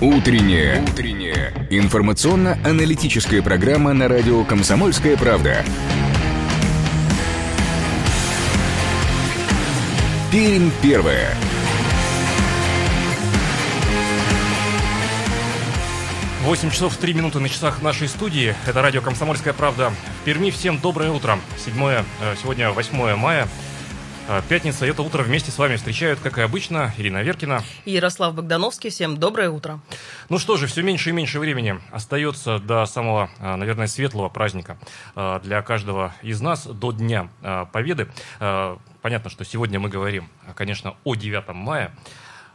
Утренняя. Утренняя. Информационно-аналитическая программа на радио «Комсомольская правда». Пермь первая. 8 часов 3 минуты на часах нашей студии. Это радио «Комсомольская правда» в Перми. Всем доброе утро. Седьмое, э, сегодня 8 мая. Э, Пятница. Это утро вместе с вами встречают, как и обычно, Ирина Веркина. И Ярослав Богдановский. Всем доброе утро. Ну что же, все меньше и меньше времени остается до самого, э, наверное, светлого праздника для каждого из нас, до Дня Победы. Понятно, что сегодня мы говорим, конечно, о 9 мая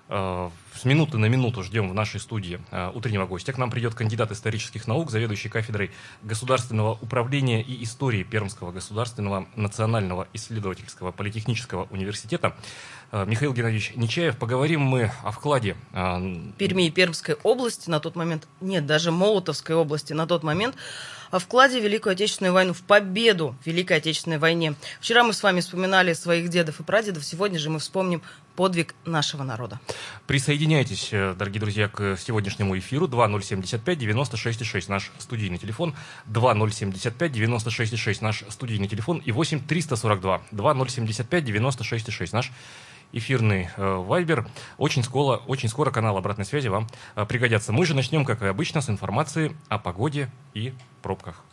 с минуты на минуту ждем в нашей студии э, утреннего гостя. К нам придет кандидат исторических наук, заведующий кафедрой государственного управления и истории Пермского государственного национального исследовательского политехнического университета э, Михаил Геннадьевич Нечаев. Поговорим мы о вкладе э, Перми и Пермской области на тот момент, нет, даже Молотовской области на тот момент, вкладе в Великую Отечественную войну, в победу в Великой Отечественной войне. Вчера мы с вами вспоминали своих дедов и прадедов, сегодня же мы вспомним подвиг нашего народа. Присоединяйтесь, э, дорогие друзья, к сегодняшнему эфиру 2075 96,6 наш студийный телефон, 2075 96,6 наш студийный телефон и 8 342 2075 96,6 наш эфирный э, вайбер. Очень скоро, очень скоро канал обратной связи вам э, пригодятся. Мы же начнем, как и обычно, с информации о погоде и пробках.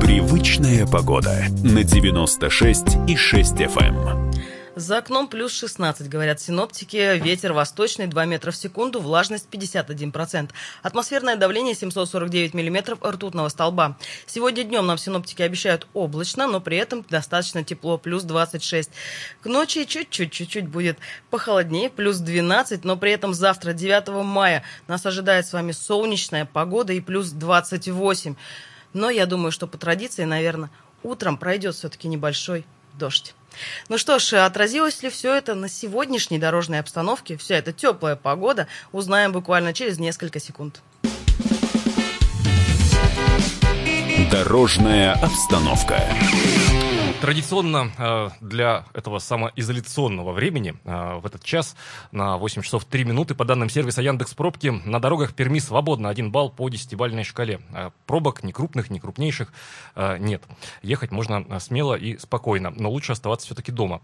Привычная погода на 96 и 6 FM. За окном плюс 16, говорят синоптики. Ветер восточный 2 метра в секунду, влажность 51%. Атмосферное давление 749 миллиметров ртутного столба. Сегодня днем нам синоптики обещают облачно, но при этом достаточно тепло, плюс 26. К ночи чуть-чуть, чуть-чуть будет похолоднее, плюс 12, но при этом завтра, 9 мая, нас ожидает с вами солнечная погода и плюс 28. Но я думаю, что по традиции, наверное, утром пройдет все-таки небольшой дождь. Ну что ж, отразилось ли все это на сегодняшней дорожной обстановке, вся эта теплая погода, узнаем буквально через несколько секунд. Дорожная обстановка. Традиционно э, для этого самоизоляционного времени э, в этот час на 8 часов 3 минуты по данным сервиса Яндекс Пробки на дорогах Перми свободно 1 балл по десятибальной шкале. Э, пробок ни крупных, ни крупнейших нет. Ехать можно смело и спокойно, но лучше оставаться все-таки дома.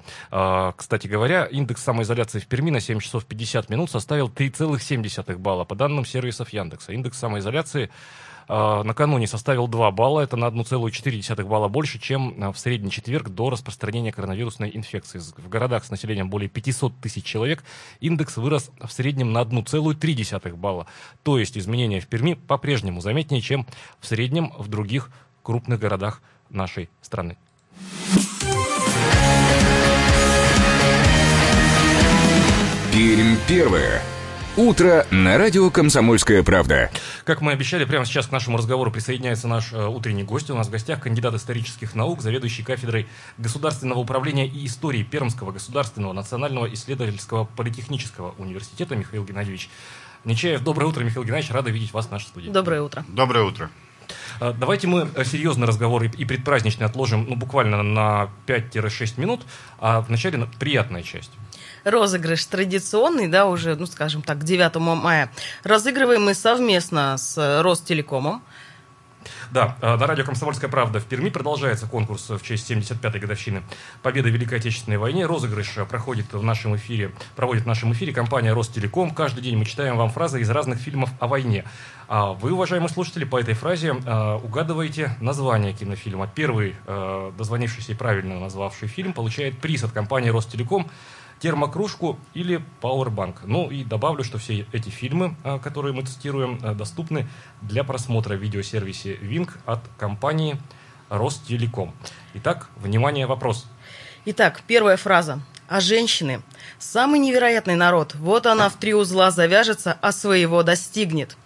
Кстати говоря, индекс самоизоляции в Перми на 7 часов 50 минут составил 3,7 балла по данным сервисов Яндекса. Индекс самоизоляции накануне составил 2 балла, это на 1,4 балла больше, чем а, в средний четверг до распространения коронавирусной инфекции. В городах с населением более 500 тысяч человек индекс вырос в среднем на 1,3 балла. То есть изменения в Перми по-прежнему заметнее, чем в среднем в других крупных городах нашей страны. Пермь первое. Утро на радио «Комсомольская правда». Как мы обещали, прямо сейчас к нашему разговору присоединяется наш э, утренний гость. У нас в гостях кандидат исторических наук, заведующий кафедрой государственного управления и истории Пермского государственного национального исследовательского политехнического университета Михаил Геннадьевич Нечаев. Доброе утро, Михаил Геннадьевич. Рада видеть вас в нашей студии. Доброе утро. Доброе утро. Э, давайте мы э, серьезный разговор и предпраздничный отложим ну, буквально на 5-6 минут, а вначале приятная часть розыгрыш традиционный, да, уже, ну, скажем так, к 9 мая. Разыгрываем мы совместно с Ростелекомом. Да, э, на радио «Комсомольская правда» в Перми продолжается конкурс в честь 75-й годовщины победы в Великой Отечественной войне. Розыгрыш проходит в нашем эфире, проводит в нашем эфире компания «Ростелеком». Каждый день мы читаем вам фразы из разных фильмов о войне. А вы, уважаемые слушатели, по этой фразе э, угадываете название кинофильма. Первый, э, дозвонившийся и правильно назвавший фильм, получает приз от компании «Ростелеком» термокружку или Powerbank. Ну и добавлю, что все эти фильмы, а, которые мы цитируем, а, доступны для просмотра в видеосервисе Wing от компании Ростелеком. Итак, внимание, вопрос. Итак, первая фраза. А женщины – самый невероятный народ. Вот она в три узла завяжется, а своего достигнет –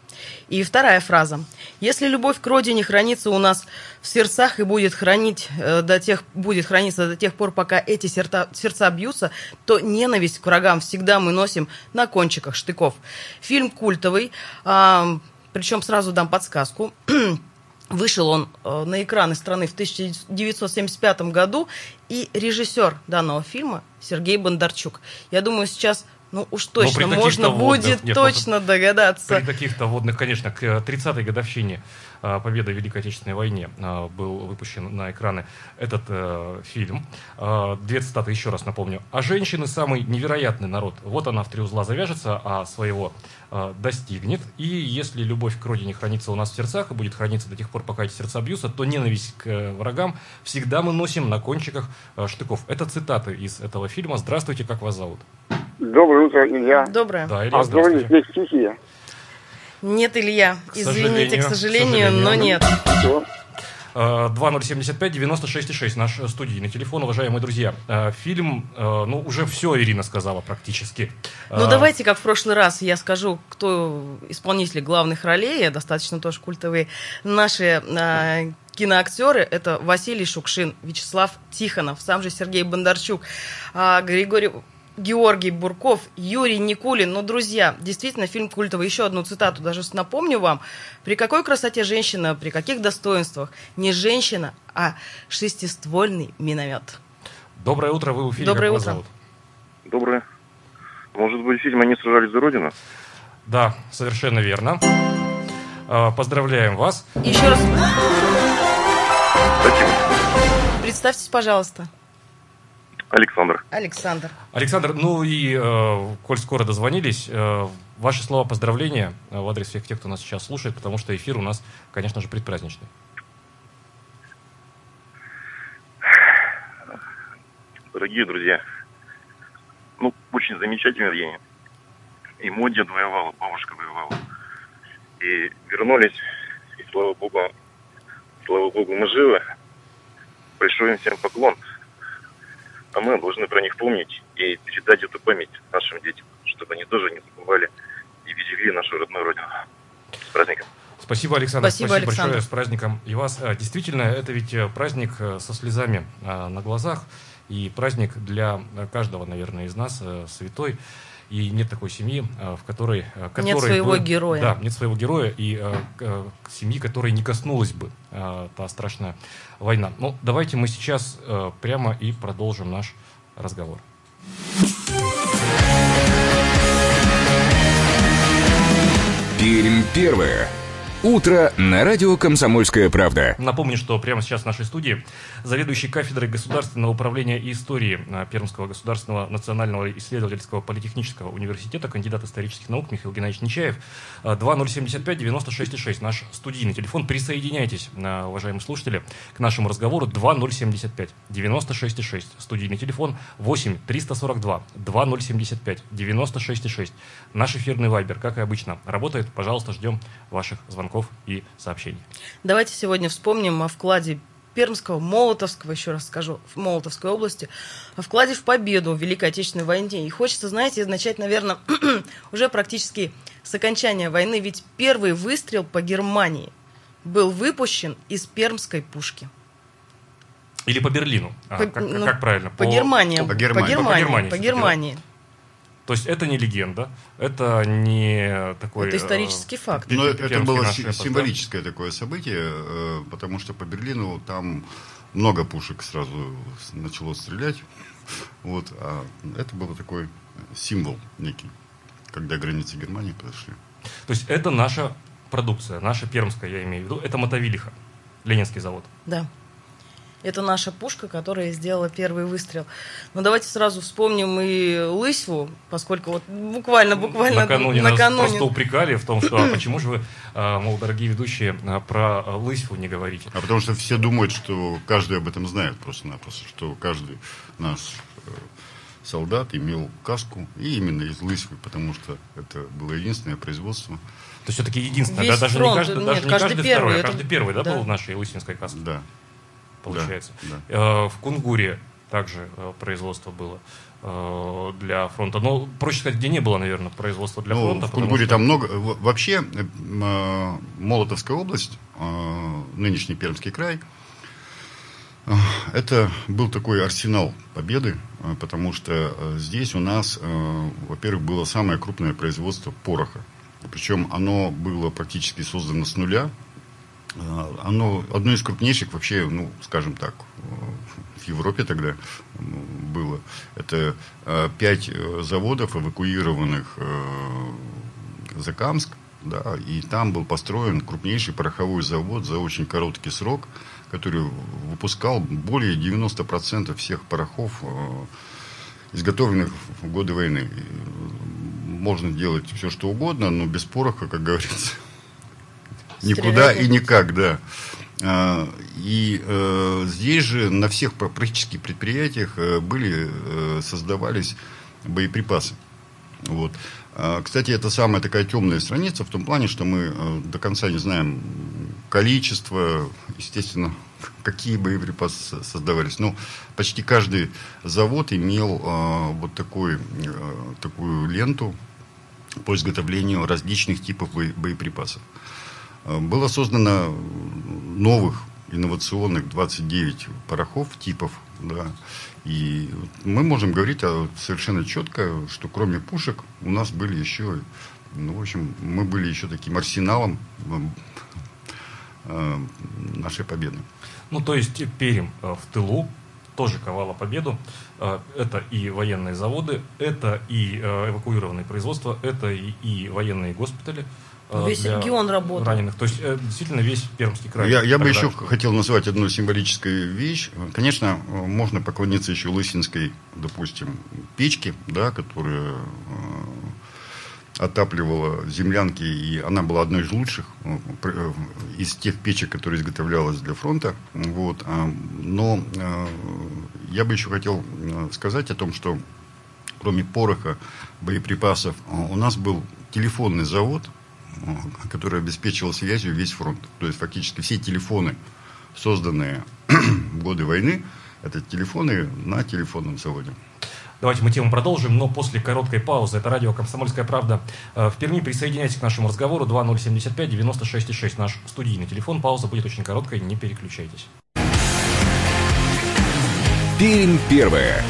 и вторая фраза. Если любовь к родине хранится у нас в сердцах и будет, хранить, э, до тех, будет храниться до тех пор, пока эти сердца, сердца бьются, то ненависть к врагам всегда мы носим на кончиках штыков. Фильм культовый, а, причем сразу дам подсказку. Вышел он э, на экраны страны в 1975 году, и режиссер данного фильма Сергей Бондарчук. Я думаю, сейчас Ну уж точно, можно водных, будет нет, точно догадаться. При каких-то водных, конечно, к 30-й годовщине э, победы в Великой Отечественной войне э, был выпущен на экраны этот э, фильм. Э, две цитаты еще раз напомню. «А женщины самый невероятный народ. Вот она в три узла завяжется, а своего э, достигнет. И если любовь к родине хранится у нас в сердцах и будет храниться до тех пор, пока эти сердца бьются, то ненависть к э, врагам всегда мы носим на кончиках э, штыков». Это цитаты из этого фильма. Здравствуйте, как вас зовут? Доброе утро, Илья. Доброе. Да, Илья, а здравствуйте. здесь стихия. Нет, Илья, к извините, к сожалению, к сожалению. но нет. Все. 2075-96-6, наш студийный телефон, уважаемые друзья. Э, фильм, э, ну, уже все Ирина сказала практически. Ну, э, давайте, как в прошлый раз, я скажу, кто исполнители главных ролей, достаточно тоже культовые. Наши киноактеры – это Василий Шукшин, Вячеслав Тихонов, сам же Сергей Бондарчук, а Григорий Георгий Бурков, Юрий Никулин. Ну, друзья, действительно, фильм культовый. Еще одну цитату даже напомню вам. При какой красоте женщина, при каких достоинствах? Не женщина, а шестиствольный миномет. Доброе утро, вы в эфире. Доброе утро. Зовут? Доброе. Может быть, фильм «Они сражались за Родину»? Да, совершенно верно. А, поздравляем вас. Еще раз. Спасибо. Представьтесь, пожалуйста. Александр. Александр. Александр, ну и, э, коль скоро дозвонились, э, ваши слова поздравления э, в адрес всех тех, кто нас сейчас слушает, потому что эфир у нас, конечно же, предпраздничный. Дорогие друзья, ну, очень замечательный день. И мой дед воевал, бабушка воевала. И вернулись, и слава богу, слава богу, мы живы. Большой им всем поклон а мы должны про них помнить и передать эту память нашим детям, чтобы они тоже не забывали и берегли нашу родную родину. С праздником! Спасибо, Александр. Спасибо, Спасибо Александр. большое. С праздником и вас. А, действительно, это ведь э, праздник э, со слезами на глазах. И праздник для каждого, наверное, из нас э, святой. И нет такой семьи, в которой... которой нет своего бы, героя. Да, нет своего героя и э, семьи, которой не коснулась бы э, та страшная война. Ну, давайте мы сейчас э, прямо и продолжим наш разговор. Пермь первое. Утро на радио «Комсомольская правда». Напомню, что прямо сейчас в нашей студии заведующий кафедрой государственного управления и истории а, Пермского государственного национального исследовательского политехнического университета, кандидат исторических наук Михаил Геннадьевич Нечаев. 2075-96-6, наш студийный телефон. Присоединяйтесь, а, уважаемые слушатели, к нашему разговору. 2075-96-6, студийный телефон 8-342-2075-96-6. Наш эфирный вайбер, как и обычно, работает. Пожалуйста, ждем ваших звонков звонков и сообщений. Давайте сегодня вспомним о вкладе Пермского, Молотовского, еще раз скажу, в Молотовской области, о вкладе в победу в Великой Отечественной войне. И хочется, знаете, начать, наверное, уже практически с окончания войны, ведь первый выстрел по Германии был выпущен из пермской пушки. Или по Берлину. А, по, как, ну, как правильно? По, по Германии. По Германии. По Германии. По Германии. То есть это не легенда, это не такой... Это исторический э, факт. Но это было символическое да? такое событие, э, потому что по Берлину там много пушек сразу начало стрелять. Вот, а это был такой символ некий, когда границы Германии подошли. То есть это наша продукция, наша пермская, я имею в виду, это Мотовилиха, Ленинский завод. Да. Это наша пушка, которая сделала первый выстрел. Но давайте сразу вспомним и Лысьву, поскольку вот буквально, буквально накануне, накануне... нас просто упрекали в том, что а почему же вы, а, мол, дорогие ведущие, а, про Лысьву не говорите? А потому что все думают, что каждый об этом знает просто-напросто, что каждый наш э, солдат имел каску, и именно из Лысьвы, потому что это было единственное производство. То есть все-таки единственное, да? Даже фронт, не каждый, нет, даже не каждый, каждый первый, второй, а каждый первый, да, да, был в нашей лысинской каске? Да получается. Да, да. Э, в Кунгуре также э, производство было э, для фронта. Но, проще сказать, где не было, наверное, производства для ну, фронта. В Кунгуре что... там много. Вообще, Молотовская область, нынешний Пермский край, это был такой арсенал победы, потому что здесь у нас, во-первых, было самое крупное производство пороха. Причем оно было практически создано с нуля, оно одно из крупнейших вообще, ну, скажем так, в Европе тогда было. Это пять заводов, эвакуированных за Камск, да, и там был построен крупнейший пороховой завод за очень короткий срок, который выпускал более 90% всех порохов, э, изготовленных в годы войны. Можно делать все, что угодно, но без пороха, как говорится, никуда и никак, да. А, и э, здесь же на всех практически предприятиях э, были, создавались боеприпасы. Вот. А, кстати, это самая такая темная страница в том плане, что мы э, до конца не знаем количество, естественно, какие боеприпасы создавались. Но почти каждый завод имел а, вот такой, э, такую ленту по изготовлению различных типов боеприпасов. Было создано новых инновационных 29 порохов типов, да, и мы можем говорить совершенно четко, что кроме пушек у нас были еще, ну, в общем, мы были еще таким арсеналом э, нашей победы. Ну, то есть Перим э, в тылу тоже ковала победу. Э, это и военные заводы, это и эвакуированные производства, это и, и военные госпитали. Э, весь регион работал. Раненых. То есть, э, действительно, весь Пермский край. Я, я бы еще хотел назвать одну символическую вещь. Конечно, э, можно поклониться еще Лысинской, допустим, печке, да, которая отапливала землянки, и она была одной из лучших из тех печек, которые изготовлялась для фронта. Вот. А, но я бы еще хотел сказать о том, что кроме пороха, боеприпасов, у нас был телефонный завод – который обеспечивал связью весь фронт. То есть фактически все телефоны, созданные в годы войны, это телефоны на телефонном заводе. Давайте мы тему продолжим, но после короткой паузы. Это радио «Комсомольская правда». Э, в Перми присоединяйтесь к нашему разговору 2075-96-6. Наш студийный телефон. Пауза будет очень короткой, не переключайтесь. Пермь первая.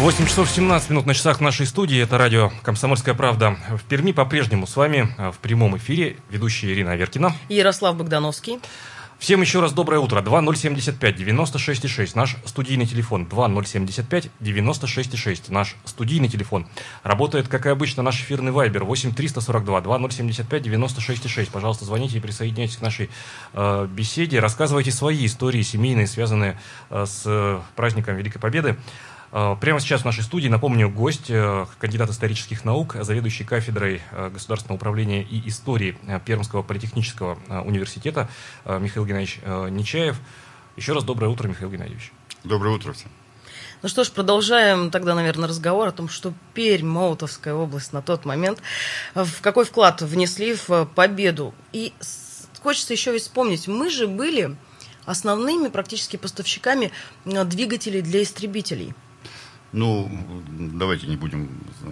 8 часов 17 минут на часах нашей студии. Это радио «Комсомольская правда». В Перми по-прежнему с вами а, в прямом эфире ведущая Ирина Аверкина. Ярослав Богдановский. Всем еще раз доброе утро. 2075 96,6. Наш студийный телефон. 2075 96,6. Наш студийный телефон. Работает, как и обычно, наш эфирный вайбер. 8 342 2075 96,6. Пожалуйста, звоните и присоединяйтесь к нашей э, беседе. Рассказывайте свои истории семейные, связанные э, с э, праздником Великой Победы. Э, прямо сейчас в нашей студии, напомню, гость, э, кандидат исторических наук, заведующий кафедрой э, государственного управления и истории Пермского политехнического университета Михаил Геннадьевич Нечаев. Еще раз доброе утро, Михаил Геннадьевич. Доброе утро всем. Ну что ж, продолжаем тогда, наверное, разговор о том, что Пермь, Молотовская область на тот момент, в какой вклад внесли в победу. И хочется еще ведь вспомнить, мы же были основными практически поставщиками двигателей для истребителей – ну, давайте не будем э,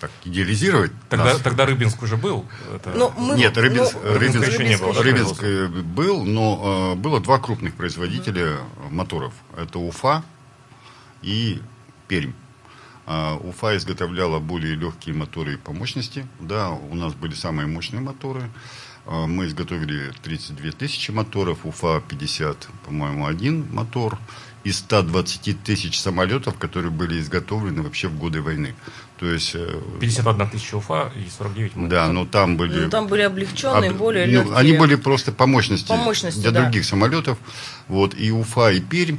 так идеализировать. Тогда, нас. тогда Рыбинск уже был? Это... Но ну, мы, Нет, Рыбинск, ну, Рыбинск, Рыбинск еще не был. Рыбинск э, был, но э, было два крупных производителя mm моторов. Это Уфа и Пермь. А, Уфа изготовляла более легкие моторы по мощности. Да, у нас были самые мощные моторы. А, мы изготовили 32 тысячи моторов, Уфа 50, по-моему, один мотор из 120 тысяч самолетов, которые были изготовлены вообще в годы войны. То есть... 51 э, тысяча УФА и 49 мы. Да, но там были... Ну, там были облегченные, об... более легкие. Ну, они были просто по мощности, по мощности для да. других самолетов. Вот, и Уфа, и Пермь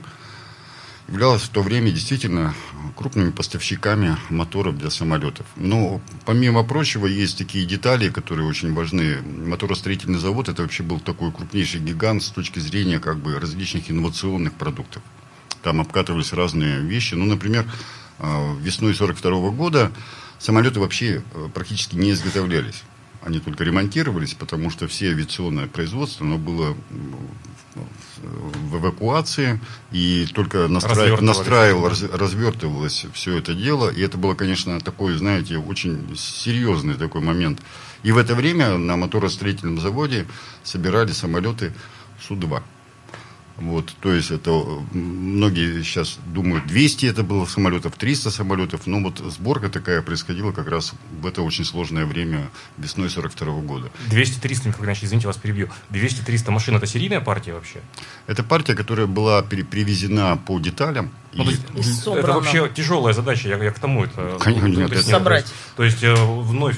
являлась в то время действительно крупными поставщиками моторов для самолетов. Но, помимо прочего, есть такие детали, которые очень важны. Моторостроительный завод – это вообще был такой крупнейший гигант с точки зрения как бы различных инновационных продуктов там обкатывались разные вещи. Ну, например, э, весной 42 года самолеты вообще э, практически не изготовлялись. Они только ремонтировались, потому что все авиационное производство, оно было в эвакуации, и только настраив, настраивал, раз, развертывалось все это дело. И это было, конечно, такой, знаете, очень серьезный такой момент. И в это время на моторостроительном заводе собирали самолеты Су-2. Вот, то есть это многие сейчас думают, 200 это было самолетов, 300 самолетов, но вот сборка такая происходила как раз в это очень сложное время весной 42 года. 200-300, Михаил Иванович, извините, вас перебью. 200-300 машин это серийная партия вообще? Это партия, которая была привезена по деталям. Ну, и... это вообще тяжелая задача, я, я к тому это. Конечно, нет, это... Собрать. То есть, то есть вновь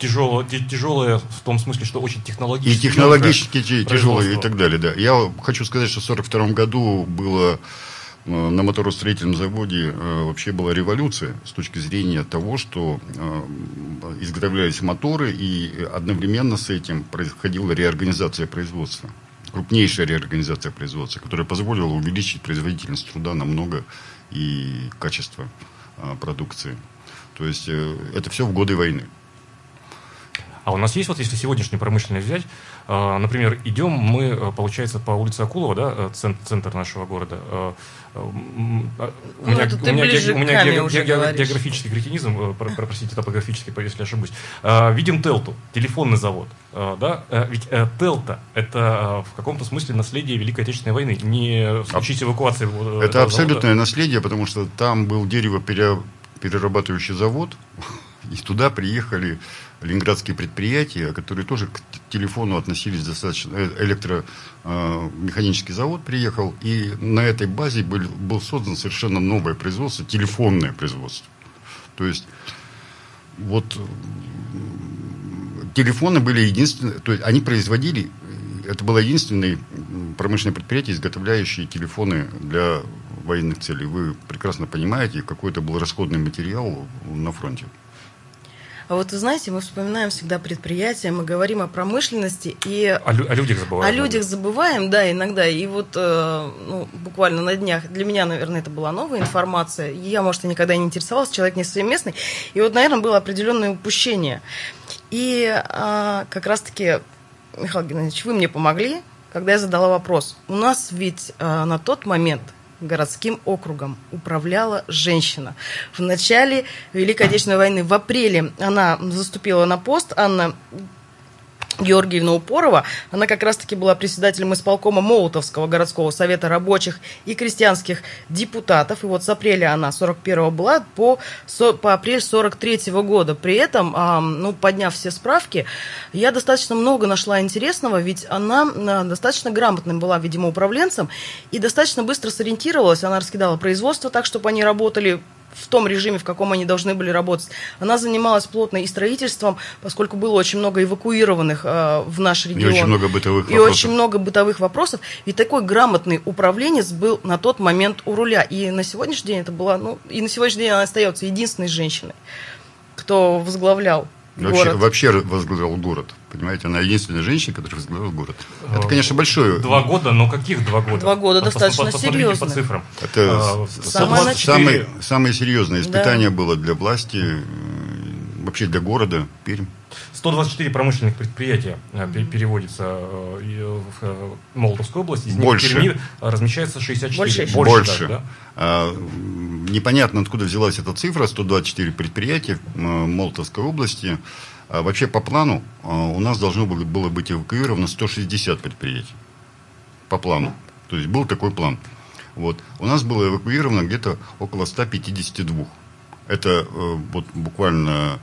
тяжелое, тяжелое в том смысле, что очень технологически. И технологически тяжелое и так далее, да. Я хочу сказать, что в 1942 году было э, на моторостроительном заводе э, вообще была революция с точки зрения того, что э, изготовлялись моторы, и одновременно с этим происходила реорганизация производства. Крупнейшая реорганизация производства, которая позволила увеличить производительность труда намного и качество продукции. То есть это все в годы войны. А у нас есть вот, если сегодняшнюю промышленность взять, а, например, идем мы, э, получается, по улице Акулова, да, э, центр, центр нашего города. Э, у меня, у меня, у меня географический кретинизм, простите, топографический, если ошибусь. А, видим Телту, телефонный завод. Да? Ведь Телта – это в каком-то смысле наследие Великой Отечественной войны, не случись эвакуации. Это абсолютное завода. наследие, потому что там был деревоперерабатывающий завод, и туда приехали ленинградские предприятия, которые тоже к телефону относились достаточно... Э, электромеханический завод приехал, и на этой базе был, был создан совершенно новое производство, телефонное производство. То есть, вот телефоны были единственные, то есть они производили, это было единственное промышленное предприятие, изготовляющее телефоны для военных целей. Вы прекрасно понимаете, какой это был расходный материал на фронте. А вот вы знаете, мы вспоминаем всегда предприятия, мы говорим о промышленности и о, лю- о людях забываем. О людях забываем, да, иногда. И вот э, ну, буквально на днях для меня, наверное, это была новая информация. Я, может, и никогда не интересовалась, человек не своей местный. И вот, наверное, было определенное упущение. И э, как раз-таки, Михаил Геннадьевич, вы мне помогли, когда я задала вопрос. У нас ведь э, на тот момент городским округом управляла женщина. В начале Великой Отечественной войны, в апреле, она заступила на пост, Анна Георгиевна Упорова. Она как раз-таки была председателем исполкома Молотовского городского совета рабочих и крестьянских депутатов. И вот с апреля она 41-го была по, по апрель 43 -го года. При этом, ну, подняв все справки, я достаточно много нашла интересного, ведь она а, достаточно грамотным была, видимо, управленцем и достаточно быстро сориентировалась. Она раскидала производство так, чтобы они работали в том режиме, в каком они должны были работать. Она занималась плотно и строительством, поскольку было очень много эвакуированных э, в наш регион. И очень много бытовых и вопросов. очень много бытовых вопросов. И такой грамотный управленец был на тот момент у руля. И на сегодняшний день это была, ну, и на сегодняшний день она остается единственной женщиной, кто возглавлял Вообще, город. вообще возглавлял город. Понимаете, она единственная женщина, которая возглавляла город. Это, конечно, большое. Два года, но каких два года? Два года достаточно серьезно. по цифрам. Это а, самое, самое, самое серьезное испытание да. было для власти, вообще для города Пермь. 124 промышленных предприятия э, переводится э, в э, Молдовскую область, из них Больше. в Перми размещается 64. Больше. Больше. Больше. Да? А, непонятно, откуда взялась эта цифра, 124 предприятия в Молдовской области. А вообще по плану у нас должно было быть эвакуировано 160 предприятий. По плану. То есть был такой план. Вот. У нас было эвакуировано где-то около 152. Это вот буквально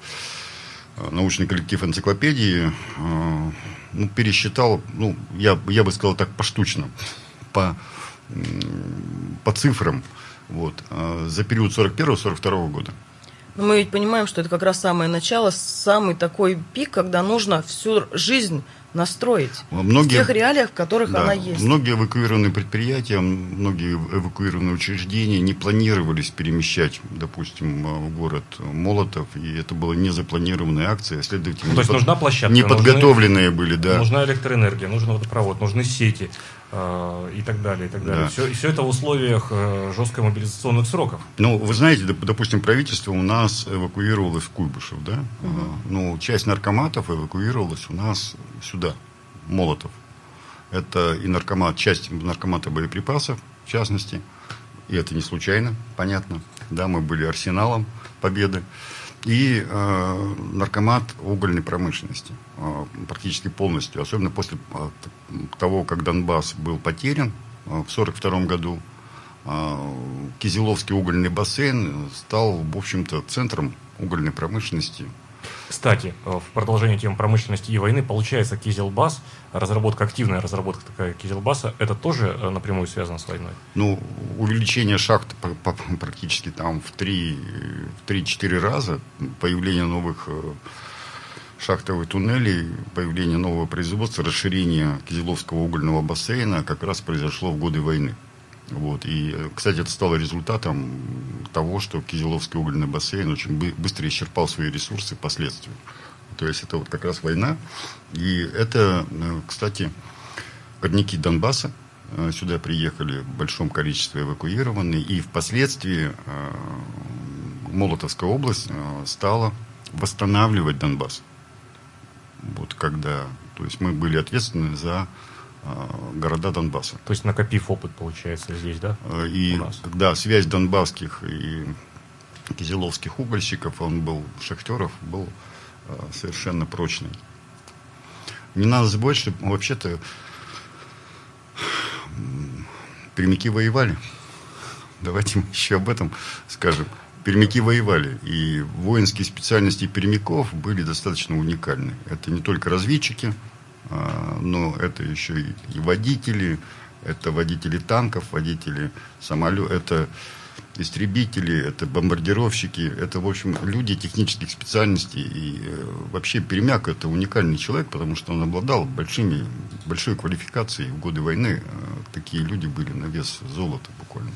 Э, научный коллектив энциклопедии э, ну, пересчитал, ну, я, я бы сказал так, поштучно, по, по цифрам, вот, э, за период 41-42 года. Но мы ведь понимаем, что это как раз самое начало, самый такой пик, когда нужно всю жизнь настроить многие, в тех реалиях, в которых да, она есть. Многие эвакуированные предприятия, многие эвакуированные учреждения не планировались перемещать, допустим, в город Молотов, и это была незапланированная акция, следовательно, ну, То есть под... нужна площадка, неподготовленные нужны, были, да. Нужна электроэнергия, нужен водопровод, нужны сети э, и так далее, и так далее. Да. Все, все это в условиях э, жесткой мобилизационных сроков. Ну, вы знаете, допустим, правительство у нас эвакуировалось в Куйбышев, да? Угу. Ну, часть наркоматов эвакуировалась у нас сюда Молотов. Это и наркомат, часть наркомата боеприпасов, в частности. И это не случайно, понятно. Да, мы были арсеналом победы. И э, наркомат угольной промышленности э, практически полностью, особенно после э, того, как Донбасс был потерян, в 1942 году Кизеловский угольный бассейн стал, в общем-то, центром угольной промышленности кстати, в продолжение темы промышленности и войны, получается, Кизелбас, разработка, активная разработка такая Кизелбаса, это тоже напрямую связано с войной? Ну, увеличение шахт практически там в 3-4 раза, появление новых шахтовых туннелей, появление нового производства, расширение Кизеловского угольного бассейна как раз произошло в годы войны. Вот. И, кстати, это стало результатом того, что Кизеловский угольный бассейн очень быстро исчерпал свои ресурсы впоследствии. То есть это вот как раз война. И это, э, кстати, горняки Донбасса э, сюда приехали в большом количестве эвакуированные. И впоследствии э, Молотовская область стала восстанавливать Донбасс. Вот когда, то есть мы были ответственны за Э, города Донбасса. То есть накопив опыт, получается, здесь, да? Э, и, да, связь донбасских и кизеловских угольщиков, он был, шахтеров, был э, совершенно прочный. Не надо забывать, что вообще-то пермяки воевали. Давайте мы еще об этом скажем. Пермяки воевали, и воинские специальности пермяков были достаточно уникальны. Это не только разведчики, а, но это еще и водители, это водители танков, водители самолетов, это истребители, это бомбардировщики, это, в общем, люди технических специальностей. И э, вообще Перемяк – это уникальный человек, потому что он обладал большими, большой квалификацией. В годы войны э, такие люди были на вес золота буквально.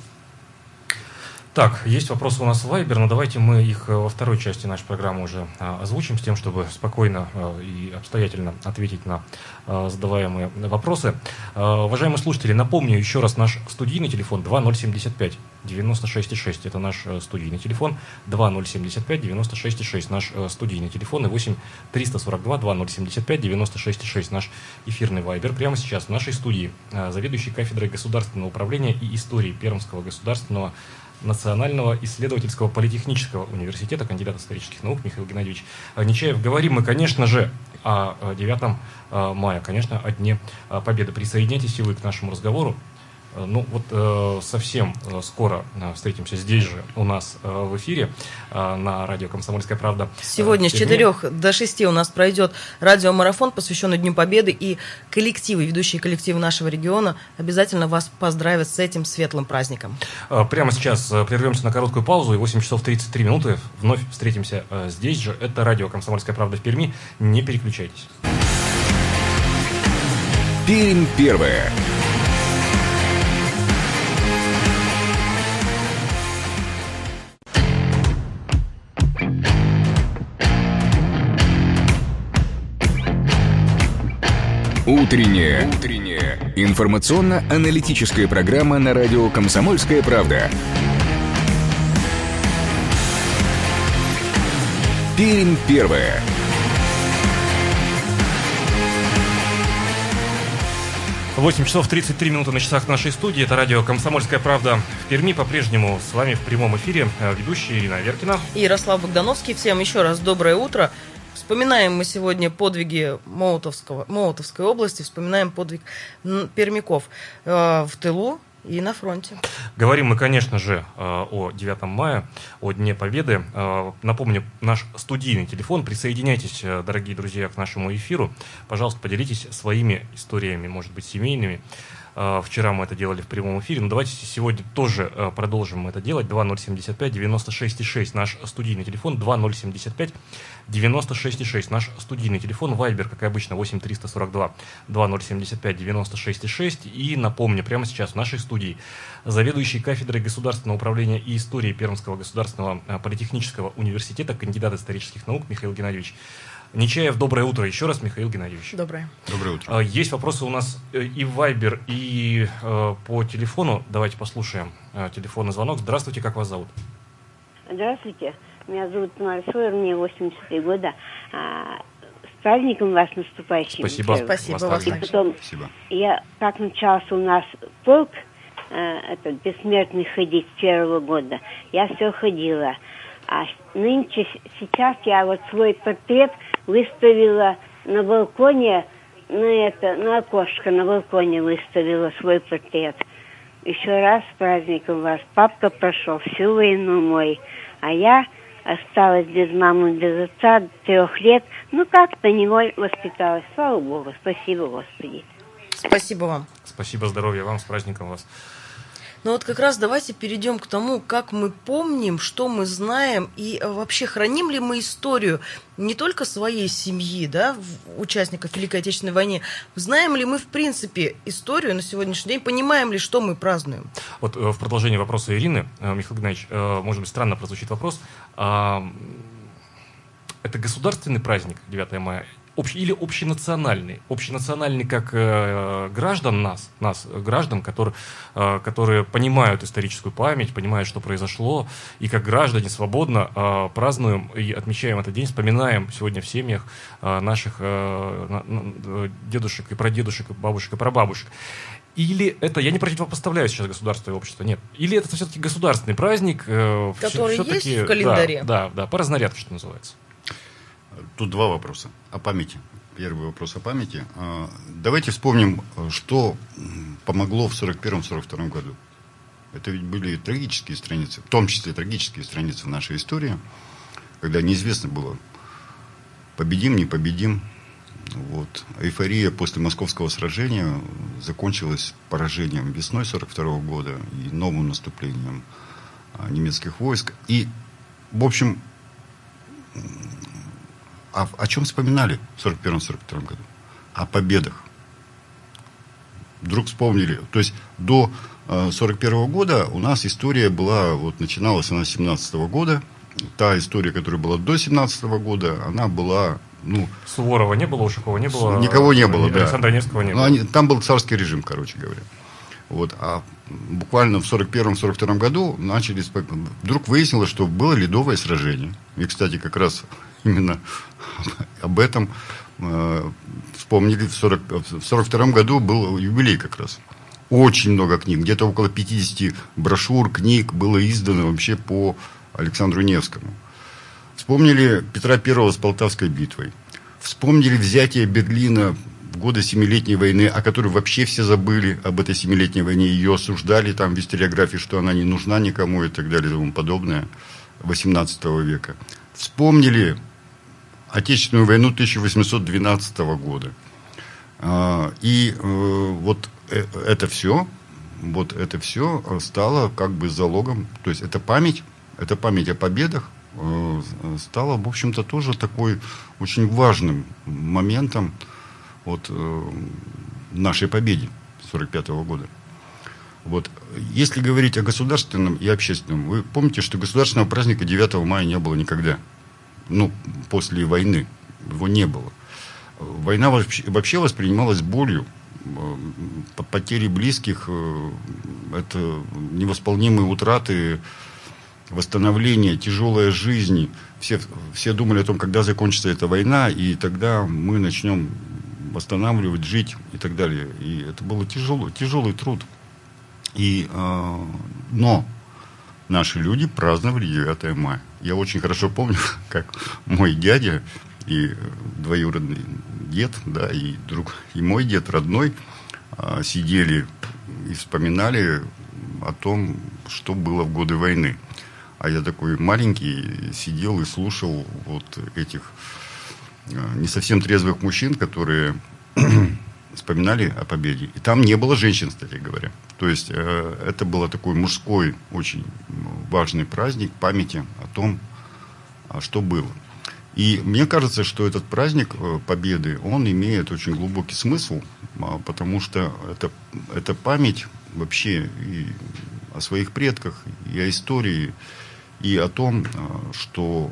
Так, есть вопросы у нас в Вайбер, но давайте мы их э, во второй части нашей программы уже а, озвучим, с тем, чтобы спокойно а, и обстоятельно ответить на а, задаваемые вопросы. Уважаемые слушатели, напомню еще раз наш студийный телефон 2075 96,6. Это наш э, студийный телефон. 2075 96,6. Наш э, студийный телефон. И 8 342 2075 96,6. Наш эфирный вайбер. Прямо сейчас в нашей студии заведующий кафедрой государственного управления и истории Пермского государственного Национального исследовательского политехнического университета, кандидат исторических наук Михаил Геннадьевич Нечаев. Говорим мы, конечно же, о 9 э, мая, конечно, о Дне э, Победы. Присоединяйтесь и вы к нашему разговору. Э, ну вот э, совсем э, скоро встретимся здесь же у нас в эфире на радио «Комсомольская правда». Сегодня с 4 до 6 у нас пройдет радиомарафон, посвященный Дню Победы, и коллективы, ведущие коллективы нашего региона обязательно вас поздравят с этим светлым праздником. Прямо сейчас прервемся на короткую паузу, и 8 часов 33 минуты вновь встретимся здесь же. Это радио «Комсомольская правда» в Перми. Не переключайтесь. Пермь первая. Утренняя. Утренняя. Информационно-аналитическая программа на радио «Комсомольская правда». Пермь первая. Восемь часов 33 минуты на часах нашей студии. Это радио «Комсомольская правда» в Перми. По-прежнему с вами в прямом эфире э, ведущая Ирина Веркина. И Ярослав Богдановский. Всем еще раз доброе утро. Вспоминаем мы сегодня подвиги Молотовского, Молотовской области, вспоминаем подвиг пермяков э, в тылу и на фронте. Говорим мы, конечно же, э, о 9 мая, о Дне Победы. Э, напомню, наш студийный телефон. Присоединяйтесь, дорогие друзья, к нашему эфиру. Пожалуйста, поделитесь своими историями, может быть, семейными. А, вчера мы это делали в прямом эфире, но давайте сегодня тоже а, продолжим это делать. 2075 96,6 наш студийный телефон, 2075 96,6 наш студийный телефон, Вайбер, как и обычно, 8 342 2075 96,6. И напомню, прямо сейчас в нашей студии заведующий кафедрой государственного управления и истории Пермского государственного а, политехнического университета, кандидат исторических наук Михаил Геннадьевич Нечаев, доброе утро еще раз, Михаил Геннадьевич. Доброе. Доброе утро. А, есть вопросы у нас э, и в Вайбер, и э, по телефону. Давайте послушаем э, телефонный звонок. Здравствуйте, как вас зовут? Здравствуйте, меня зовут Тамара Сойер, мне 83 года. А, с праздником вас наступающим. Спасибо. Спасибо вас. И потом, Спасибо. я, как начался у нас полк, этот, бессмертный ходить с первого года, я все ходила. А нынче, сейчас я вот свой портрет выставила на балконе, на это, на окошко на балконе выставила свой портрет. еще раз с праздником вас. Папка прошел всю войну мой, а я осталась без мамы, без отца трех лет. Ну, как-то неволь воспиталась. Слава Богу, спасибо, Господи. Спасибо вам. Спасибо, здоровья вам, с праздником вас. Ну вот как раз давайте перейдем к тому, как мы помним, что мы знаем и э, вообще храним ли мы историю не только своей семьи, да, участников Великой Отечественной войны, знаем ли мы в принципе историю на сегодняшний день, понимаем ли, что мы празднуем? Вот э, в продолжении вопроса Ирины, э, Михаил Геннадьевич, может быть, странно прозвучит вопрос, это государственный праздник 9 мая общ, или общенациональный. Общенациональный как э, граждан нас, нас, граждан, которые, э, которые понимают историческую память, понимают, что произошло, и как граждане свободно э, празднуем и отмечаем этот день, вспоминаем сегодня в семьях э, наших э, э, дедушек и прадедушек, и бабушек и прабабушек. Или это, я не противопоставляю сейчас государство и общество, нет. Или это все-таки государственный праздник. Э, Который есть в календаре. Да, да, да, по разнарядке, что называется. Тут два вопроса о памяти. Первый вопрос о памяти. А, давайте вспомним, что помогло в 1941-1942 году. Это ведь были трагические страницы, в том числе трагические страницы в нашей истории, когда неизвестно было, победим, не победим. Вот. Эйфория после московского сражения закончилась поражением весной 1942 года и новым наступлением а, немецких войск. И, в общем, а о чем вспоминали в 41-42 году? О победах. Вдруг вспомнили. То есть до 41 -го года у нас история была, вот начиналась она с 17 -го года. Та история, которая была до 17 -го года, она была ну, Суворова не было, Ушакова не было. Никого не было, да. Александра Невского не ну, было. Они, там был царский режим, короче говоря. Вот, а буквально в 41-42 году начали, вдруг выяснилось, что было ледовое сражение. И, кстати, как раз именно об этом э, вспомнили в 40, в 42 году был юбилей как раз. Очень много книг, где-то около 50 брошюр, книг было издано вообще по Александру Невскому. Вспомнили Петра Первого с Полтавской битвой. Вспомнили взятие Берлина в годы Семилетней войны, о которой вообще все забыли, об этой Семилетней войне. Ее осуждали там в историографии, что она не нужна никому и так далее и тому подобное 18 века. Вспомнили Отечественную войну 1812 года. А, и э, вот э, это все, вот это все стало как бы залогом, то есть это память, это память о победах, э, стала, в общем-то, тоже такой очень важным моментом вот, нашей победе 1945 года. Вот. Если говорить о государственном и общественном, вы помните, что государственного праздника 9 мая не было никогда ну, после войны. Его не было. Война вообще, воспринималась болью. Э, потери близких, э, это невосполнимые утраты, восстановление, тяжелая жизнь. Все, все думали о том, когда закончится эта война, и тогда мы начнем восстанавливать, жить и так далее. И это был тяжелый, тяжелый труд. И, э, но наши люди праздновали 9 мая. Я очень хорошо помню, как мой дядя и двоюродный дед, да, и друг, и мой дед родной а, сидели и вспоминали о том, что было в годы войны. А я такой маленький сидел и слушал вот этих а, не совсем трезвых мужчин, которые вспоминали о победе. И там не было женщин, кстати говоря. То есть э, это был такой мужской, очень важный праздник памяти о том, а, что было. И мне кажется, что этот праздник э, Победы, он имеет очень глубокий смысл, а, потому что это, это память вообще и о своих предках, и о истории, и о том, а, что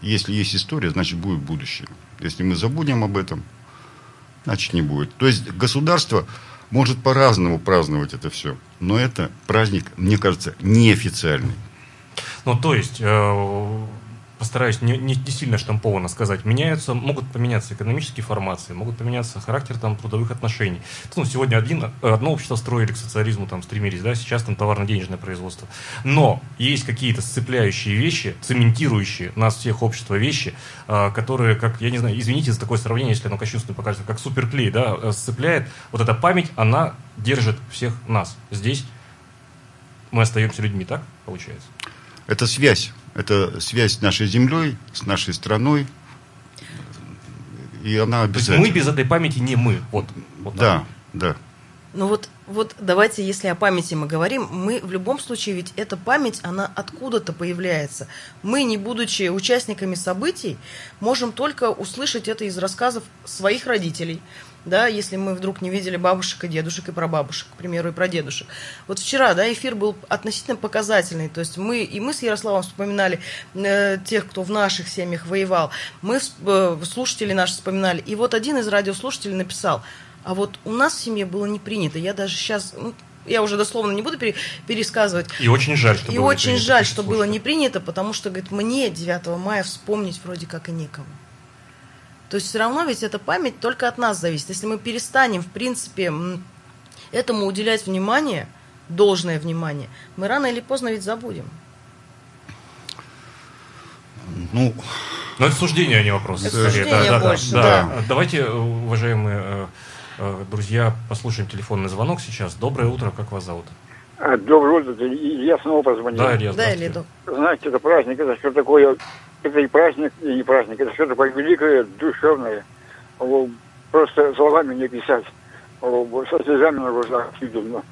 если есть история, значит будет будущее. Если мы забудем об этом, значит не будет. То есть государство может по-разному праздновать это все, но это праздник, мне кажется, неофициальный. Ну, то есть, э, постараюсь не, не, не сильно штампованно сказать, меняются, могут поменяться экономические формации, могут поменяться характер там, трудовых отношений. Ну, сегодня один, одно общество строили к социализму, там, стремились, да, сейчас там товарно-денежное производство. Но есть какие-то сцепляющие вещи, цементирующие нас всех общество вещи, э, которые, как, я не знаю, извините за такое сравнение, если оно кощунственно покажется, как суперклей, да, э, сцепляет. Вот эта память, она держит всех нас здесь, мы остаемся людьми, так получается? Это связь. Это связь с нашей землей, с нашей страной. И она То есть обязательно. мы без этой памяти не мы. Вот. вот. Да, да. Ну вот, вот давайте, если о памяти мы говорим, мы в любом случае, ведь эта память, она откуда-то появляется. Мы, не будучи участниками событий, можем только услышать это из рассказов своих родителей. Да, если мы вдруг не видели бабушек и дедушек и прабабушек, к примеру, и прадедушек. Вот вчера, да, эфир был относительно показательный. То есть мы, и мы с Ярославом вспоминали э, тех, кто в наших семьях воевал. Мы, э, слушатели наши вспоминали. И вот один из радиослушателей написал, а вот у нас в семье было не принято. Я даже сейчас, ну, я уже дословно не буду пере- пересказывать. И очень жаль, что И было не очень принято, жаль, что было слушатель. не принято, потому что, говорит, мне 9 мая вспомнить вроде как и некого. То есть все равно ведь эта память только от нас зависит. Если мы перестанем, в принципе, этому уделять внимание, должное внимание, мы рано или поздно ведь забудем. Ну, Но это суждение, а не вопрос. Это суждение больше, да. Давайте, э, уважаемые э, э, друзья, послушаем телефонный звонок сейчас. Доброе утро, как вас зовут? А, Доброе утро, я снова позвонил. Да, Илья, Да. Лидо? Знаете, это праздник, это что такое, это и праздник, и не праздник, это что такое великое, душевное. Просто словами не писать. Со слезами на глазах видно.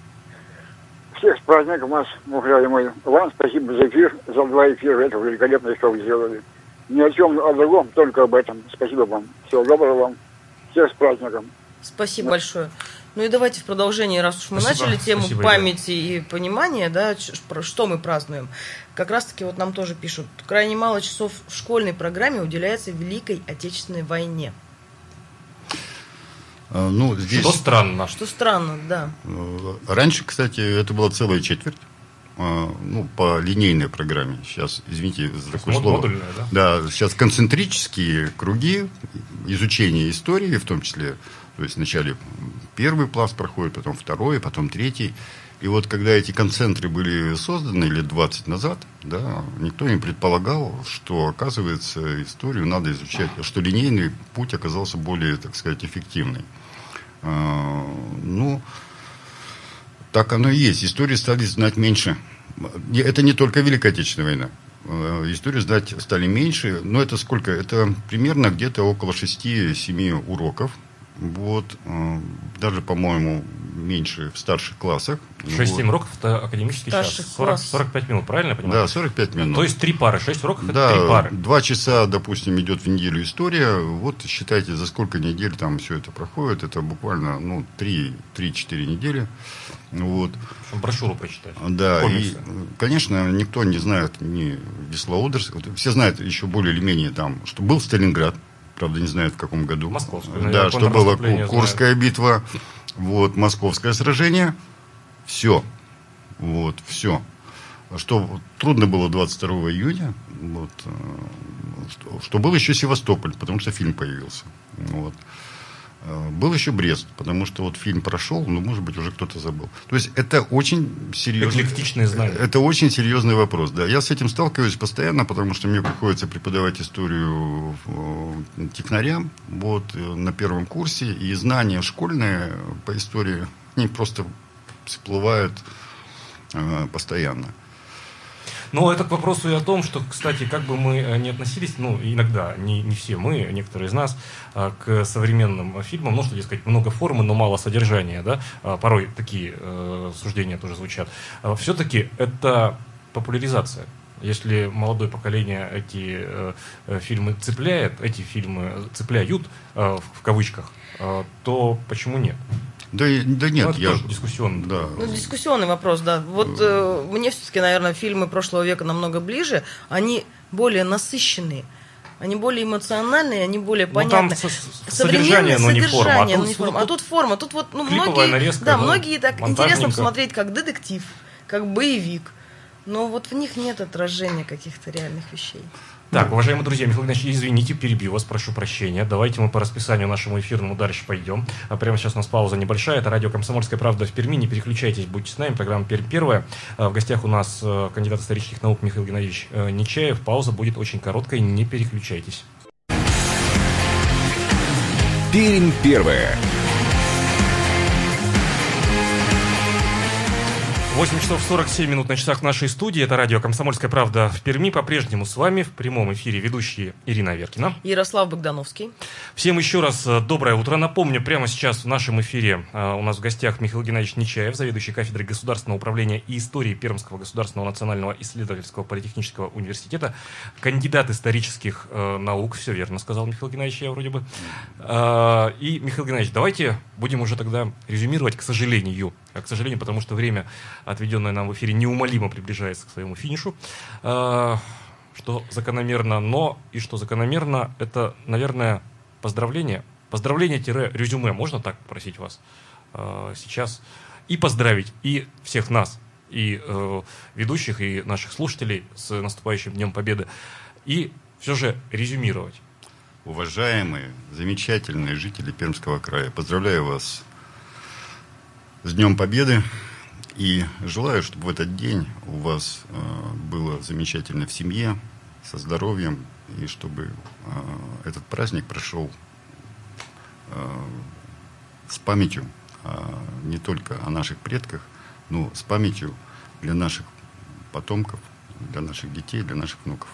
Всех с праздником вас, уважаемый. Вам спасибо за эфир, за два эфира. Это великолепно, что вы сделали. Ни о чем о другом, только об этом. Спасибо вам. Всего доброго вам. Всех с праздником. Спасибо большое. Ну и давайте в продолжении, раз уж мы Спасибо. начали тему Спасибо, памяти и понимания, да, про что мы празднуем. Как раз-таки вот нам тоже пишут, крайне мало часов в школьной программе уделяется Великой Отечественной войне. э, ну здесь... Что странно. Что странно, да. Э, Раньше, кстати, это была целая четверть. э, Ну, по линейной программе. Сейчас, извините за такое мод- слово. модульная, да? Да, сейчас концентрические круги изучения истории, в том числе, то есть вначале первый пласт проходит, потом второй, потом третий. И вот когда эти концентры были созданы лет 20 назад, да, никто не предполагал, что, оказывается, историю надо изучать, что линейный путь оказался более, так сказать, эффективный. А, Ну, так оно и есть. Истории стали знать меньше. Это не только Великая Отечественная война. Э, Историю знать стали меньше. Но это сколько? Это примерно где-то около 6-7 уроков. Вот. э, Даже, по-моему, меньше в старших классах. 6-7 Вот. уроков это академический Старших час. 40, классов. 45 минут, правильно я понимаю? Да, 45 минут. То есть три пары. 6 уроков это Да, три пары. два часа, допустим, идет в неделю история. Вот считайте, за сколько недель там все это проходит. Это буквально ну, 3-4 недели. Вот. Брошюру прочитать. Да, и, конечно, никто не знает ни Вислоудерс. Вот Все знают еще более или менее там, что был Сталинград, правда, не знают в каком году. Московское, Да, наверное, что было Курская битва, вот, Московское сражение. Все. Вот, все. Что трудно было 22 июня, вот, э, что, что был еще Севастополь, потому что фильм появился. Вот. Э, Был еще Брест, потому что вот фильм прошел, но, может быть, уже кто-то забыл. То есть это очень серьезный... Эклектичные знания. Это очень серьезный вопрос, да. Я с этим сталкиваюсь постоянно, потому что мне приходится преподавать историю э, технарям вот, э, на первом курсе, и знания школьные по истории, они просто всплывают постоянно. Но это к вопросу и о том, что, кстати, как бы мы э, не относились, ну, иногда, не, не все мы, некоторые из нас, а, к современным фильмам, ну, что, дескать, много формы, но мало содержания, да, А, порой такие э, суждения тоже звучат. Все-таки это популяризация. Если молодое поколение эти э, э, фильмы цепляет, эти фильмы цепляют, э, в, в кавычках, э, то почему нет? Да, да нет, Ну, это я... тоже дискуссионно. Да. Ну, дискуссионный вопрос, да. Вот э, мне все-таки, наверное, фильмы прошлого века намного ближе. Они более насыщенные. Они более эмоциональные, они более Ну, понятные. там со- со- Современное содержание, но не форма. А тут- но не форма. тут- А тут форма. Тут вот, ну, многие, нарезка, да, ну, многие так интересно посмотреть как детектив, как боевик. Но вот в них нет отражения каких-то реальных вещей. Так, уважаемые друзья, Михаил Игнатьевич, извините, перебью вас, прошу прощения. Давайте мы по расписанию нашему эфирному дальше пойдем. А прямо сейчас у нас пауза небольшая. Это радио «Комсомольская правда» в Перми. Не переключайтесь, будьте с нами. Программа «Пермь первая». А В гостях у нас э, кандидат исторических наук Михаил Геннадьевич э, Нечаев. Пауза будет очень короткой, не переключайтесь. Пермь первая. 8 часов 47 минут на часах нашей студии. Это радио «Комсомольская правда» в Перми. По-прежнему с вами в прямом эфире ведущие Ирина Веркина. Ярослав Богдановский. Всем еще раз э, доброе утро. Напомню, прямо сейчас в нашем эфире э, у нас в гостях Михаил Геннадьевич Нечаев, заведующий кафедрой государственного управления и истории Пермского государственного национального исследовательского политехнического университета, кандидат исторических э, наук. Все верно сказал Михаил Геннадьевич, я вроде бы. И, Михаил Геннадьевич, давайте будем уже тогда резюмировать, к сожалению, к сожалению, потому что время, отведенное нам в эфире, неумолимо приближается к своему финишу, а, что закономерно, но и что закономерно, это, наверное, поздравление, поздравление-резюме, можно так просить вас а, сейчас, и поздравить и всех нас, и э, ведущих, и наших слушателей с наступающим Днем Победы, и все же резюмировать. Уважаемые, замечательные жители Пермского края, поздравляю вас с Днем Победы. И желаю, чтобы в этот день у вас э, было замечательно в семье, со здоровьем, и чтобы э, этот праздник прошел э, с памятью э, не только о наших предках, но с памятью для наших потомков, для наших детей, для наших внуков.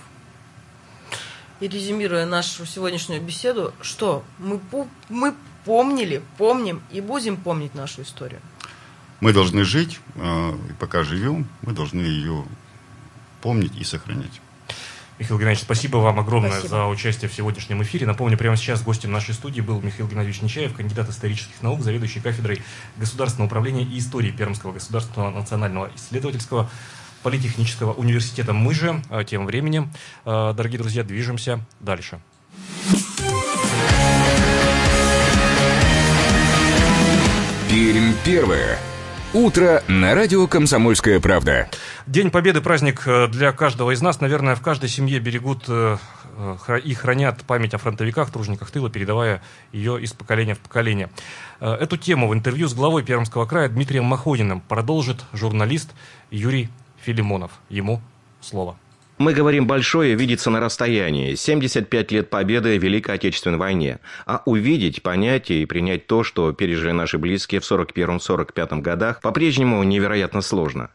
И резюмируя нашу сегодняшнюю беседу, что мы, мы помнили, помним и будем помнить нашу историю. Мы должны жить, э, и пока живем, мы должны ее помнить и сохранять. Михаил Геннадьевич, спасибо вам огромное спасибо. за участие в сегодняшнем эфире. Напомню, прямо сейчас гостем нашей студии был Михаил Геннадьевич Нечаев, кандидат исторических наук, заведующий кафедрой государственного управления и истории Пермского государственного национального исследовательского политехнического университета. Мы же э, тем временем, э, дорогие друзья, движемся дальше. Пермь первое. Утро на радио «Комсомольская правда». День Победы – праздник э, для каждого из нас. Наверное, в каждой семье берегут э, э, и хранят память о фронтовиках, тружениках тыла, передавая ее из поколения в поколение. Эту тему в интервью с главой Пермского края Дмитрием Махониным продолжит журналист Юрий Филимонов. Ему слово. Мы говорим большое видится на расстоянии. 75 лет победы в Великой Отечественной войне. А увидеть, понять и принять то, что пережили наши близкие в 41-45 годах, по-прежнему невероятно сложно.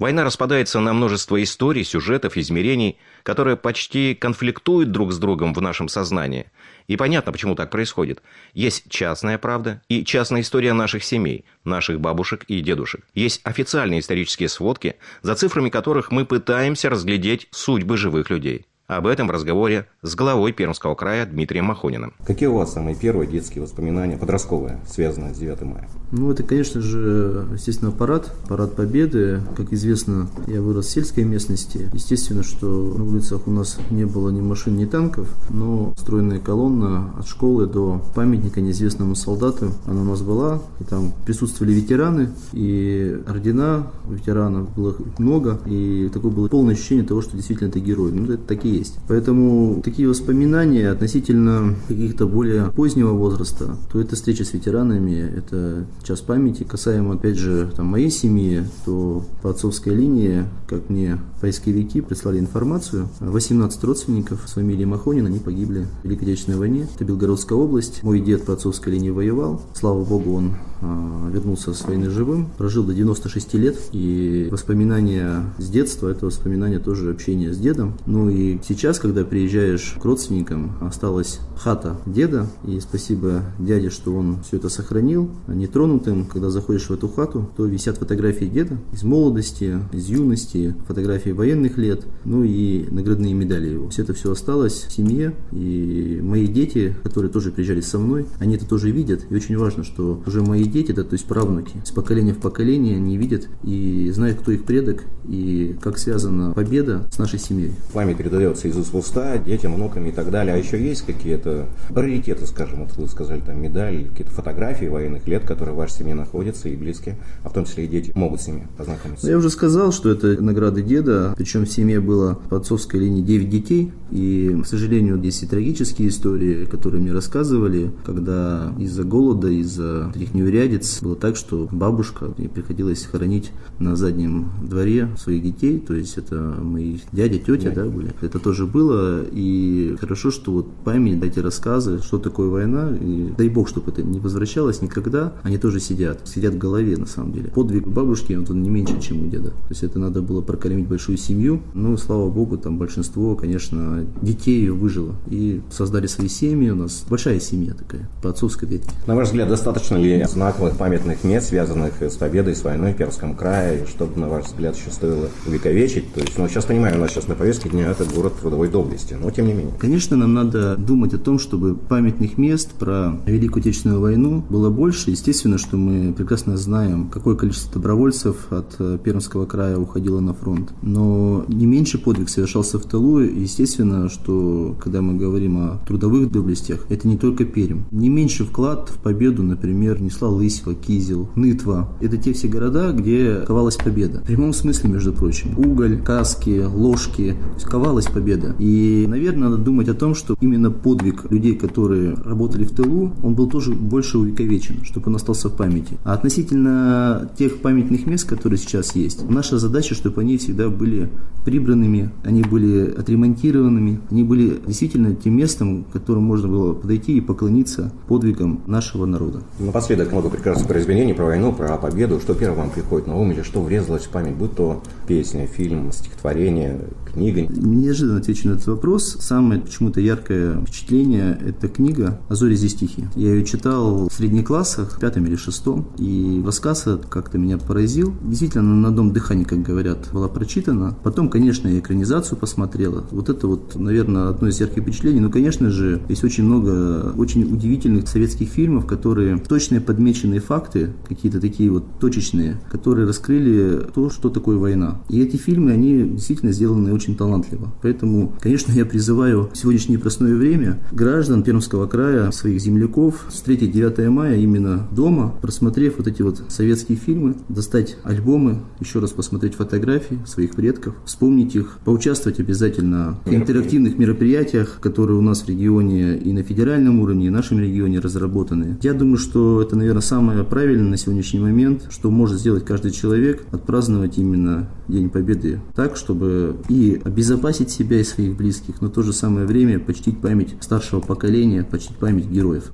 Война распадается на множество историй, сюжетов, измерений, которые почти конфликтуют друг с другом в нашем сознании. И понятно, почему так происходит. Есть частная правда и частная история наших семей, наших бабушек и дедушек. Есть официальные исторические сводки, за цифрами которых мы пытаемся разглядеть судьбы живых людей. Об этом в разговоре с главой Пермского края Дмитрием Махониным. Какие у вас самые первые детские воспоминания, подростковые, связанные с 9 мая? Ну, это, конечно же, естественно, парад, парад Победы. Как известно, я вырос в сельской местности. Естественно, что на улицах у нас не было ни машин, ни танков, но стройная колонна от школы до памятника неизвестному солдату, она у нас была, и там присутствовали ветераны, и ордена ветеранов было много, и такое было полное ощущение того, что действительно это герой. Ну, это такие есть. Поэтому такие воспоминания относительно каких-то более позднего возраста, то это встреча с ветеранами, это час памяти. Касаемо, опять же, там, моей семьи, то по отцовской линии, как мне поисковики прислали информацию, 18 родственников с фамилией Махонин, они погибли в Великой Отечественной войне. Это Белгородская область. Мой дед по отцовской линии воевал. Слава богу, он вернулся с войны живым. Прожил до 96 лет. И воспоминания с детства, это воспоминания тоже общения с дедом. Ну и Сейчас, когда приезжаешь к родственникам, осталась хата деда, и спасибо дяде, что он все это сохранил, нетронутым. Когда заходишь в эту хату, то висят фотографии деда из молодости, из юности, фотографии военных лет, ну и наградные медали его. Все это все осталось в семье, и мои дети, которые тоже приезжали со мной, они это тоже видят, и очень важно, что уже мои дети, да, то есть правнуки, с поколения в поколение они видят и знают, кто их предок, и как связана победа с нашей семьей. Память передается из уст в уста детям, внукам и так далее. А еще есть какие-то раритеты, скажем, вот вы сказали, там медали, какие-то фотографии военных лет, которые в вашей семье находятся и близкие, а в том числе и дети могут с ними познакомиться? Я уже сказал, что это награды деда, причем в семье было по отцовской линии 9 детей, и, к сожалению, есть и трагические истории, которые мне рассказывали, когда из-за голода, из-за этих неурядиц неурядиц было так, что бабушка, мне приходилось хоронить на заднем дворе своих детей, то есть это мои дядя, тетя, да, были. Это тоже было, и хорошо, что вот память, эти рассказы, что такое война, и дай бог, чтобы это не возвращалось никогда, они тоже сидят, сидят в голове, на самом деле. Подвиг бабушки, он, он не меньше, чем у деда. То есть это надо было прокормить большую семью, ну, слава богу, там большинство, конечно, детей ее выжило, и создали свои семьи, у нас большая семья такая, по отцовской ветви. На ваш взгляд, достаточно ли знаковых памятных мест, связанных с победой, с войной в Пермском крае, чтобы, на ваш взгляд, еще стоило увековечить? То есть, ну, сейчас понимаю, у нас сейчас на повестке дня это город трудовой доблести, но тем не менее. Конечно, нам надо думать о том, чтобы памятных мест про Великую Отечественную войну было больше. Естественно, что мы прекрасно знаем, какое количество добровольцев от э, Пермского края уходило на фронт. Но не меньше подвиг совершался в тылу. Естественно, что когда мы говорим о трудовых доблестях, это не только Пермь. Не меньше вклад в победу, например, несла Лысьва, Кизел, Нытва. Это те все города, где ковалась победа. В прямом смысле, между прочим. Уголь, каски, ложки. Ковалась победа. И, наверное, надо думать о том, что именно подвиг людей, которые работали в тылу, он был тоже больше увековечен, чтобы он остался в памяти. А относительно тех памятных мест, которые сейчас есть, наша задача, чтобы они всегда были прибранными, они были отремонтированными, они были действительно тем местом, к которому можно было подойти и поклониться подвигам нашего народа. Напоследок много прекрасных произведений про войну, про победу. Что первое вам приходит на ум или что врезалось в память, будь то песня, фильм, стихотворение, книга? Неожиданно отвечу на этот вопрос. Самое почему-то яркое впечатление – это книга «А зори здесь тихие». Я ее читал в средних классах, в пятом или шестом, и рассказ как-то меня поразил. Действительно, на одном дыхании, как говорят, была прочитана. Потом, конечно, я экранизацию посмотрела. Вот это вот, наверное, одно из ярких впечатлений. Но, конечно же, есть очень много очень удивительных советских фильмов, которые точные подмеченные факты, какие-то такие вот точечные, которые раскрыли то, что такое война. И эти фильмы, они действительно сделаны очень талантливо. Поэтому, конечно, я призываю в сегодняшнее непростое время граждан Пермского края, своих земляков, встретить 9 мая именно дома, просмотрев вот эти вот советские фильмы, достать альбомы, еще раз посмотреть фотографии своих предков, вспомнить их, поучаствовать обязательно в интерактивных мероприятиях, которые у нас в регионе и на федеральном уровне, и в нашем регионе разработаны. Я думаю, что это, наверное, самое правильное на сегодняшний момент, что может сделать каждый человек, отпраздновать именно День Победы так, чтобы и обезопасить себя и своих близких, но в то же самое время почтить память старшего поколения, почтить память героев.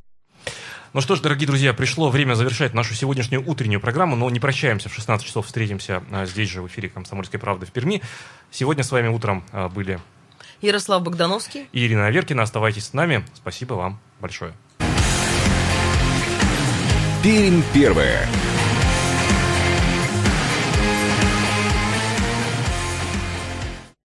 Ну что ж, дорогие друзья, пришло время завершать нашу сегодняшнюю утреннюю программу, но не прощаемся. В 16 часов встретимся а, здесь же в эфире «Комсомольской правды» в Перми. Сегодня с вами утром а, были Ярослав Богдановский и Ирина Аверкина. Оставайтесь с нами. Спасибо вам большое. Пермь первая.